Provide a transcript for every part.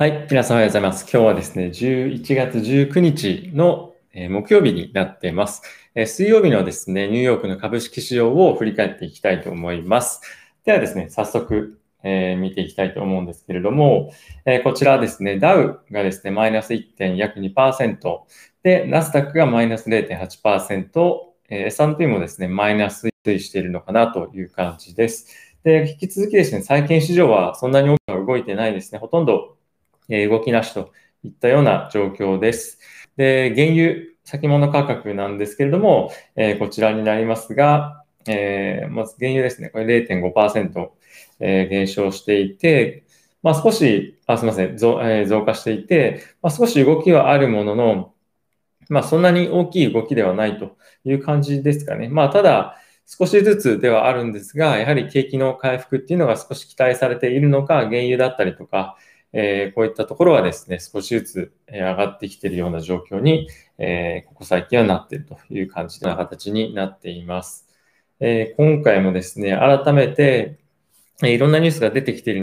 はい。皆さんおはようございます。今日はですね、11月19日の木曜日になっています。水曜日のですね、ニューヨークの株式市場を振り返っていきたいと思います。ではですね、早速、えー、見ていきたいと思うんですけれども、えー、こちらですね、ダウがですね、マイナス 1. 約2%、で、ナスダックがマイナス0.8%、えー、S&P もですね、マイナス推移しているのかなという感じです。で、引き続きですね、債券市場はそんなに大きく動いてないですね。ほとんどえ動きなしといったような状況です。で、原油先物価格なんですけれども、えこちらになりますが、えまず原油ですね、これ0.5%、え減少していて、まあ、少し、あすみません増、え増加していて、まあ、少し動きはあるものの、まあ、そんなに大きい動きではないという感じですかね。まあ、ただ、少しずつではあるんですが、やはり景気の回復っていうのが少し期待されているのか、原油だったりとか、えー、こういったところはですね、少しずつ上がってきているような状況に、えー、ここ最近はなっているという感じな形になっています。えー、今回もですね、改めて、えいろんなニュースが出てきている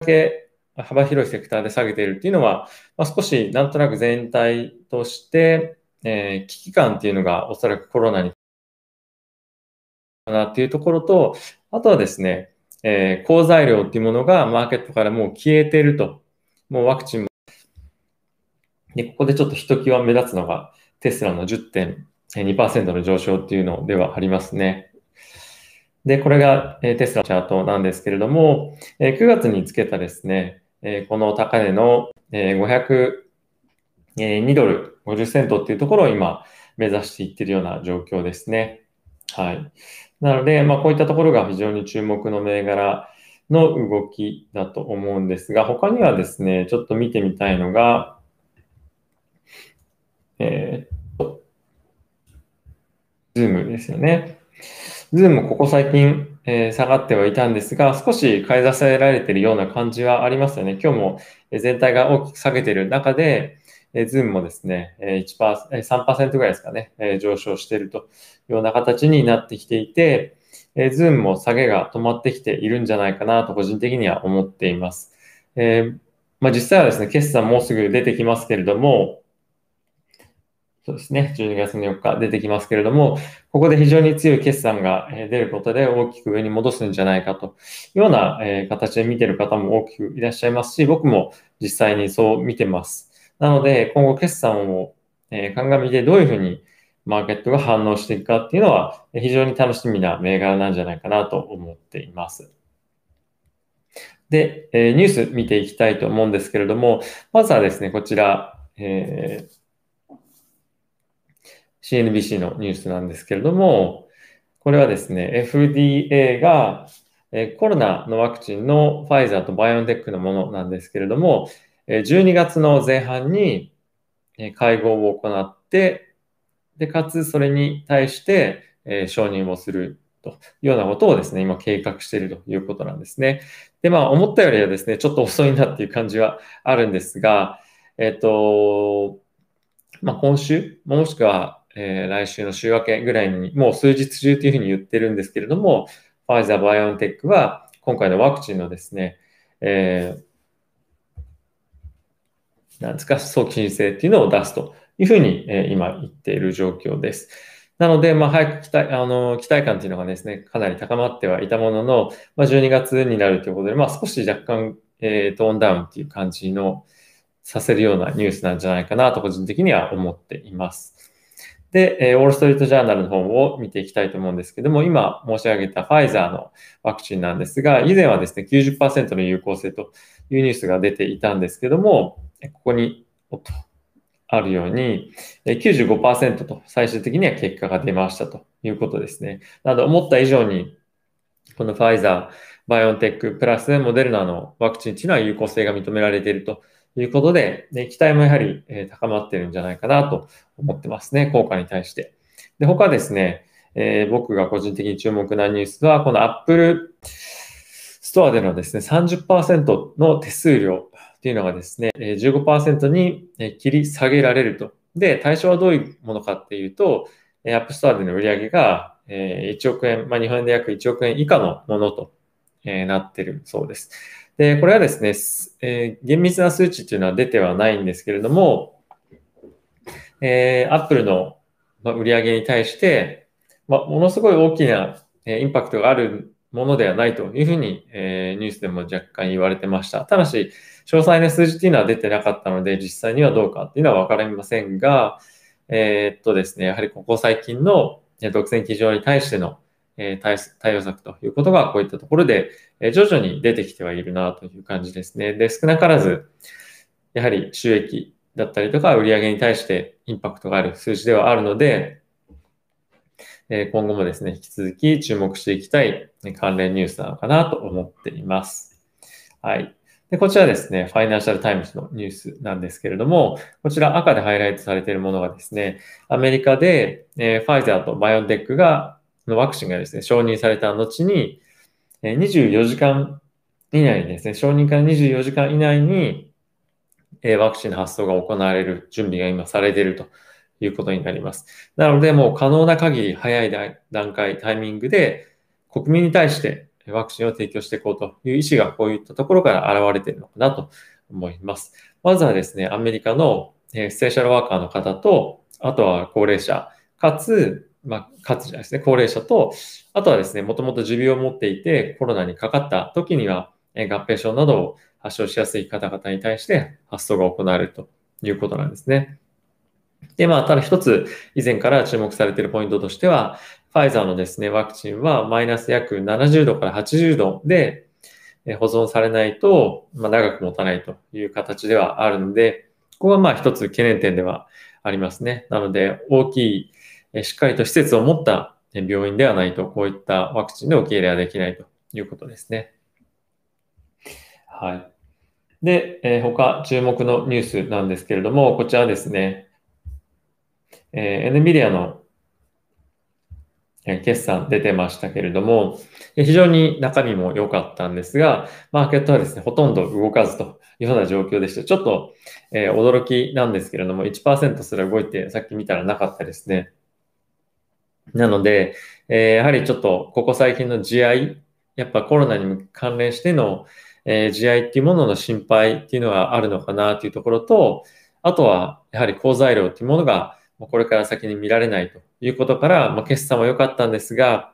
だけ幅広いセクターで下げているっていうのは、まあ、少しなんとなく全体として、え危機感っていうのがおそらくコロナにかなっていうところと、あとはですね、えー、好材料っていうものがマーケットからもう消えてると。もうワクチンも。で、ここでちょっとひときわ目立つのが、テスラの10.2%の上昇っていうのではありますね。で、これが、えテスラのチャートなんですけれども、え9月につけたですね、えこの高値の、え502ドル50セントっていうところを今目指していってるような状況ですね。はい。なので、まあ、こういったところが非常に注目の銘柄の動きだと思うんですが、他にはですね、ちょっと見てみたいのが、えー、と、ズームですよね。ズームここ最近、えー、下がってはいたんですが、少し買い支えられているような感じはありますよね。今日も全体が大きく下げている中で、えー、ズームもですね、1%、3%ぐらいですかね、え、上昇しているというような形になってきていて、えー、ズームも下げが止まってきているんじゃないかなと個人的には思っています。えー、まあ、実際はですね、決算もうすぐ出てきますけれども、そうですね、12月の4日出てきますけれども、ここで非常に強い決算が出ることで大きく上に戻すんじゃないかというような形で見ている方も大きくいらっしゃいますし、僕も実際にそう見てます。なので、今後決算を鑑みてどういうふうにマーケットが反応していくかっていうのは非常に楽しみな銘柄なんじゃないかなと思っています。で、えニュース見ていきたいと思うんですけれども、まずはですね、こちら、えー、CNBC のニュースなんですけれども、これはですね、FDA がコロナのワクチンのファイザーとバイオンテックのものなんですけれども、12月の前半に会合を行って、で、かつそれに対して、承認をするというようなことをですね、今計画しているということなんですね。で、まあ、思ったよりはですね、ちょっと遅いなっていう感じはあるんですが、えっ、と、まあ、今週、もしくは、え、来週の週明けぐらいに、もう数日中というふうに言ってるんですけれども、ファイザー、バイオンテックは、今回のワクチンのですね、えー、なんですか、早期申請っていうのを出すというふうに、え今言っている状況です。なので、まあ、早く期待、あの、期待感というのがですね、かなり高まってはいたものの、まあ、12月になるということで、まあ、少し若干、えー、トーンダウンっていう感じのさせるようなニュースなんじゃないかなと個人的には思っています。で、えー、ウォール・ストリート・ジャーナルの本を見ていきたいと思うんですけども、今申し上げたファイザーのワクチンなんですが、以前はですね、90%の有効性というニュースが出ていたんですけども、ここに、あるように、95%と最終的には結果が出ましたということですね。なので、思った以上に、このファイザー、バイオンテック、プラスモデルナのワクチンというのは有効性が認められているということで、ね、期待もやはり高まっているんじゃないかなと思ってますね、効果に対して。で、他ですね、えー、僕が個人的に注目なニュースは、この Apple ストアでのですね、30%の手数料っていうのがですね、15%に切り下げられると。で、対象はどういうものかっていうと、App Store での売り上げが1億円、まあ、日本円で約1億円以下のものとなってるそうです。で、これはですね、えー、厳密な数値っていうのは出てはないんですけれども、えー、Apple の売り上げに対して、まあ、ものすごい大きなインパクトがあるものではないというふうに、えー、ニュースでも若干言われてました。ただし、詳細な数字っていうのは出てなかったので、実際にはどうかっていうのはわかりませんが、えー、っとですね、やはりここ最近の独占基準に対しての対応策ということがこういったところで徐々に出てきてはいるなという感じですね。で、少なからず、やはり収益だったりとか売上に対してインパクトがある数字ではあるので、今後もですね、引き続き注目していきたい関連ニュースなのかなと思っています。はい。で、こちらですね、ファイナンシャルタイムズのニュースなんですけれども、こちら赤でハイライトされているものがですね、アメリカで、えファイザーとバイオンテックが、のワクチンがですね、承認された後に、え24時間以内にですね、承認から24時間以内に、えワクチンの発送が行われる準備が今されているということになります。なので、もう可能な限り早い段階、タイミングで国民に対してワクチンを提供していこうという意思がこういったところから現れているのかなと思います。まずはですね、アメリカのスペシャルワーカーの方と、あとは高齢者、かつ、まあ、かつじゃないですね、高齢者と、あとはですね、もともと持病を持っていてコロナにかかった時には合併症などを発症しやすい方々に対して発送が行われるということなんですね。で、まあ、ただ一つ以前から注目されているポイントとしては、ファイザーのですね、ワクチンはマイナス約70度から80度で保存されないと、まあ、長く持たないという形ではあるので、ここがまあ一つ懸念点ではありますね。なので、大きい、しっかりと施設を持った病院ではないと、こういったワクチンの受け入れはできないということですね。はい。で、えー、他注目のニュースなんですけれども、こちらですね、えー、NVIDIA の決算出てましたけれども、非常に中身も良かったんですが、マーケットはですね、ほとんど動かずというような状況でして、ちょっと、えー、驚きなんですけれども、1%すら動いて、さっき見たらなかったですね。なので、えー、やはりちょっと、ここ最近の地合、やっぱコロナに関連しての、えー、地合っていうものの心配っていうのはあるのかなというところと、あとは、やはり好材料っていうものが、これから先に見られないということから、まあ、決算は良かったんですが、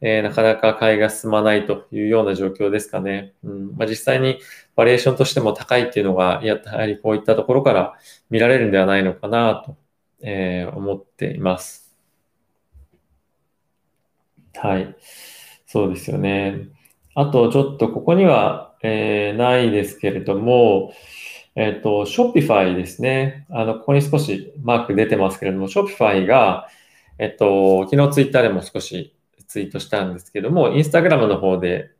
えー、なかなか買いが進まないというような状況ですかね。うんまあ、実際にバリエーションとしても高いっていうのが、やはりこういったところから見られるんではないのかなと、えー、思っています。はい。そうですよね。あと、ちょっとここには、えー、ないですけれども、えっ、ー、と、Shopify ですね。あの、ここに少しマーク出てますけれども、Shopify が、えっ、ー、と、昨日ツイッターでも少しツイートしたんですけども、インスタグラムの方で、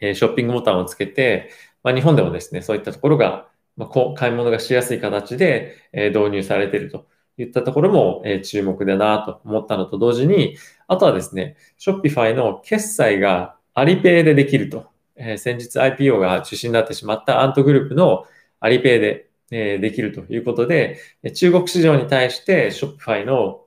えー、ショッピングボタンをつけて、まあ、日本でもですね、そういったところが、まあ、こう買い物がしやすい形で、え導入されているといったところも、え注目だなと思ったのと同時に、あとはですね、Shopify の決済がアリペイでできると。え先日 IPO が中止になってしまったアントグループのアリペイで、えできるということで、中国市場に対して Shopify の、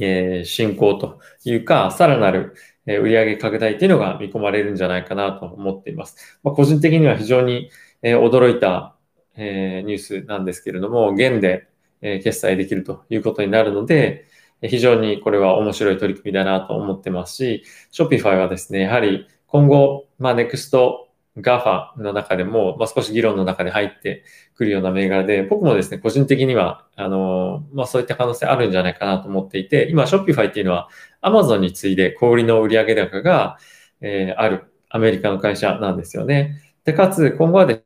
え進行というか、さらなる売上拡大というのが見込まれるんじゃないかなと思っています。まあ、個人的には非常にえ驚いたニュースなんですけれども、現でえ決済できるということになるので、非常にこれは面白い取り組みだなと思ってますし、Shopify はですね、やはり今後、まあ、NEXT GAFA の中でも、まあ、少し議論の中で入ってくるような銘柄で、僕もですね、個人的には、あの、まあ、そういった可能性あるんじゃないかなと思っていて、今、Shopify っていうのは Amazon に次いで小売りの売上高が、えー、あるアメリカの会社なんですよね。で、かつ、今後はで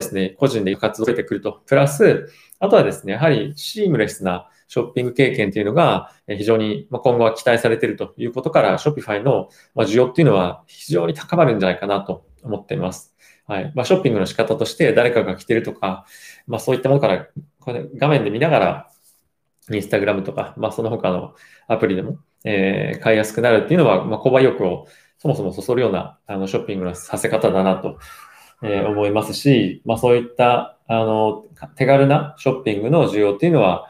すね、個人で活動出てくると。プラス、あとはですね、やはりシームレスなショッピング経験というのが非常に今後は期待されているということから、Shopify の需要っていうのは非常に高まるんじゃないかなと思っています。はい。まあ、ショッピングの仕方として誰かが来てるとか、まあそういったものから、これ画面で見ながら、インスタグラムとか、まあその他のアプリでも、えー、買いやすくなるっていうのは、まあ購買意欲をそもそもそそるようなあのショッピングのさせ方だなと、えー、思いますし、まあそういったあの手軽なショッピングの需要っていうのは、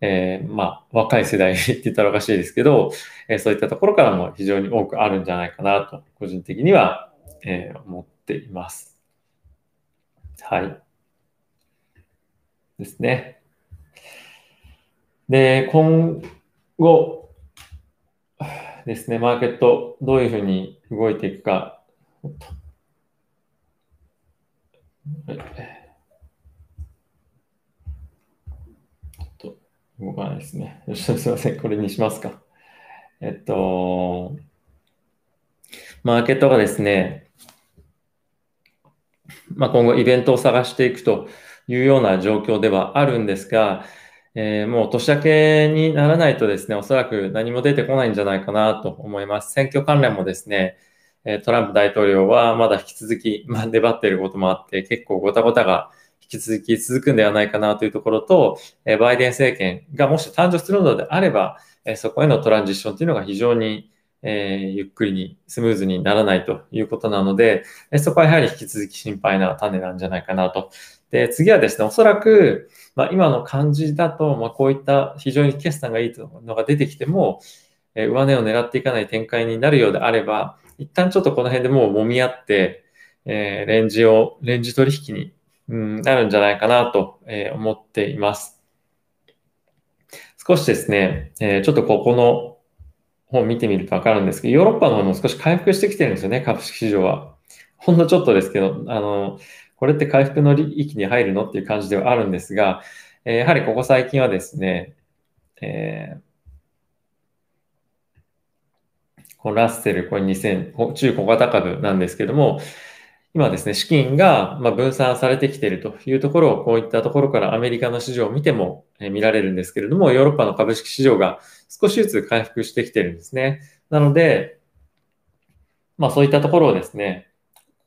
えー、まあ、若い世代って言ったらおかしいですけど、えー、そういったところからも非常に多くあるんじゃないかなと、個人的には、えー、思っています。はい。ですね。で、今後ですね、マーケットどういうふうに動いていくか。動かないですね。よ しすみません。これにしますか。えっと、マーケットがですね、まあ、今後イベントを探していくというような状況ではあるんですが、えー、もう年明けにならないとですね、おそらく何も出てこないんじゃないかなと思います。選挙関連もですね、トランプ大統領はまだ引き続き、まあ、粘っていることもあって、結構ごたごたが引き続き続くんではないかなというところと、バイデン政権がもし誕生するのであれば、そこへのトランジッションというのが非常にえゆっくりにスムーズにならないということなので、そこはやはり引き続き心配な種なんじゃないかなと。で、次はですね、おそらく、まあ、今の感じだと、まあ、こういった非常に決算がいいというのが出てきてもえ、上値を狙っていかない展開になるようであれば、一旦ちょっとこの辺でもう揉み合って、えー、レンジを、レンジ取引にうん、なるんじゃないかなと、え思っています。少しですね、えちょっとここの本見てみるとわかるんですけど、ヨーロッパの方も少し回復してきてるんですよね、株式市場は。ほんのちょっとですけど、あの、これって回復の域に入るのっていう感じではあるんですが、えやはりここ最近はですね、えー、このラッセル、これ2000、中小型株なんですけども、今ですね、資金がま分散されてきているというところを、こういったところからアメリカの市場を見ても見られるんですけれども、ヨーロッパの株式市場が少しずつ回復してきているんですね。なので、まあそういったところをですね、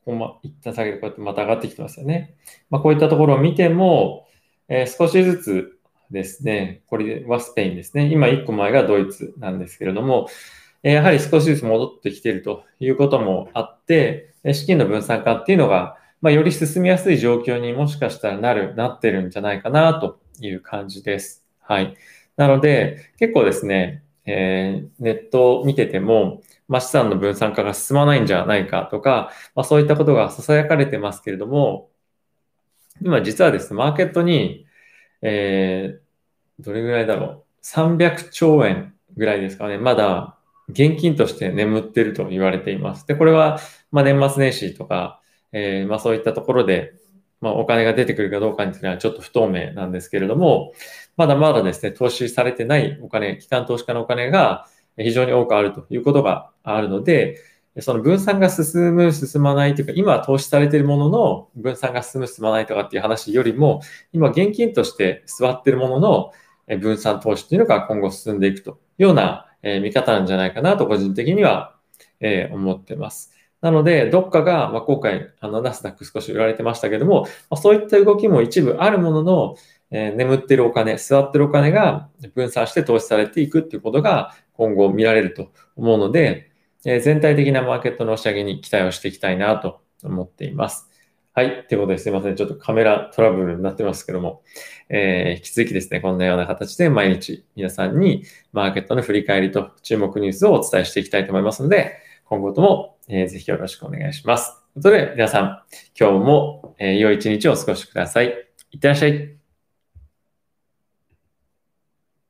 ここま、一旦下げてこうやってまた上がってきてますよね。まあこういったところを見ても、えー、少しずつですね、これはスペインですね。今1個前がドイツなんですけれども、やはり少しずつ戻ってきているということもあって、資金の分散化っていうのが、まあ、より進みやすい状況にもしかしたらなる、なってるんじゃないかなという感じです。はい。なので、結構ですね、えー、ネットを見てても、まあ、資産の分散化が進まないんじゃないかとか、まあ、そういったことが囁かれてますけれども、今実はですね、マーケットに、えー、どれぐらいだろう、300兆円ぐらいですかね、まだ現金として眠っていると言われています。で、これは、まあ、年末年始とか、えー、まあ、そういったところで、まあ、お金が出てくるかどうかについてはちょっと不透明なんですけれども、まだまだですね、投資されてないお金、機関投資家のお金が非常に多くあるということがあるので、その分散が進む、進まないというか、今投資されているものの分散が進む、進まないとかっていう話よりも、今現金として座っているものの分散投資というのが今後進んでいくというようなえー、見方なんじゃないかなと個人的には、えー、思ってます。なので、どっかが、まあ、今回、あの、ナスダック少し売られてましたけども、まあ、そういった動きも一部あるものの、えー、眠ってるお金、座ってるお金が分散して投資されていくっていうことが今後見られると思うので、えー、全体的なマーケットの押し上げに期待をしていきたいなと思っています。はい。ということですいません。ちょっとカメラトラブルになってますけども、えー、引き続きですね、こんなような形で毎日皆さんにマーケットの振り返りと注目ニュースをお伝えしていきたいと思いますので、今後とも、えー、ぜひよろしくお願いします。ということで、皆さん、今日も、えー、良い一日をお過ごしください。いってらっしゃい。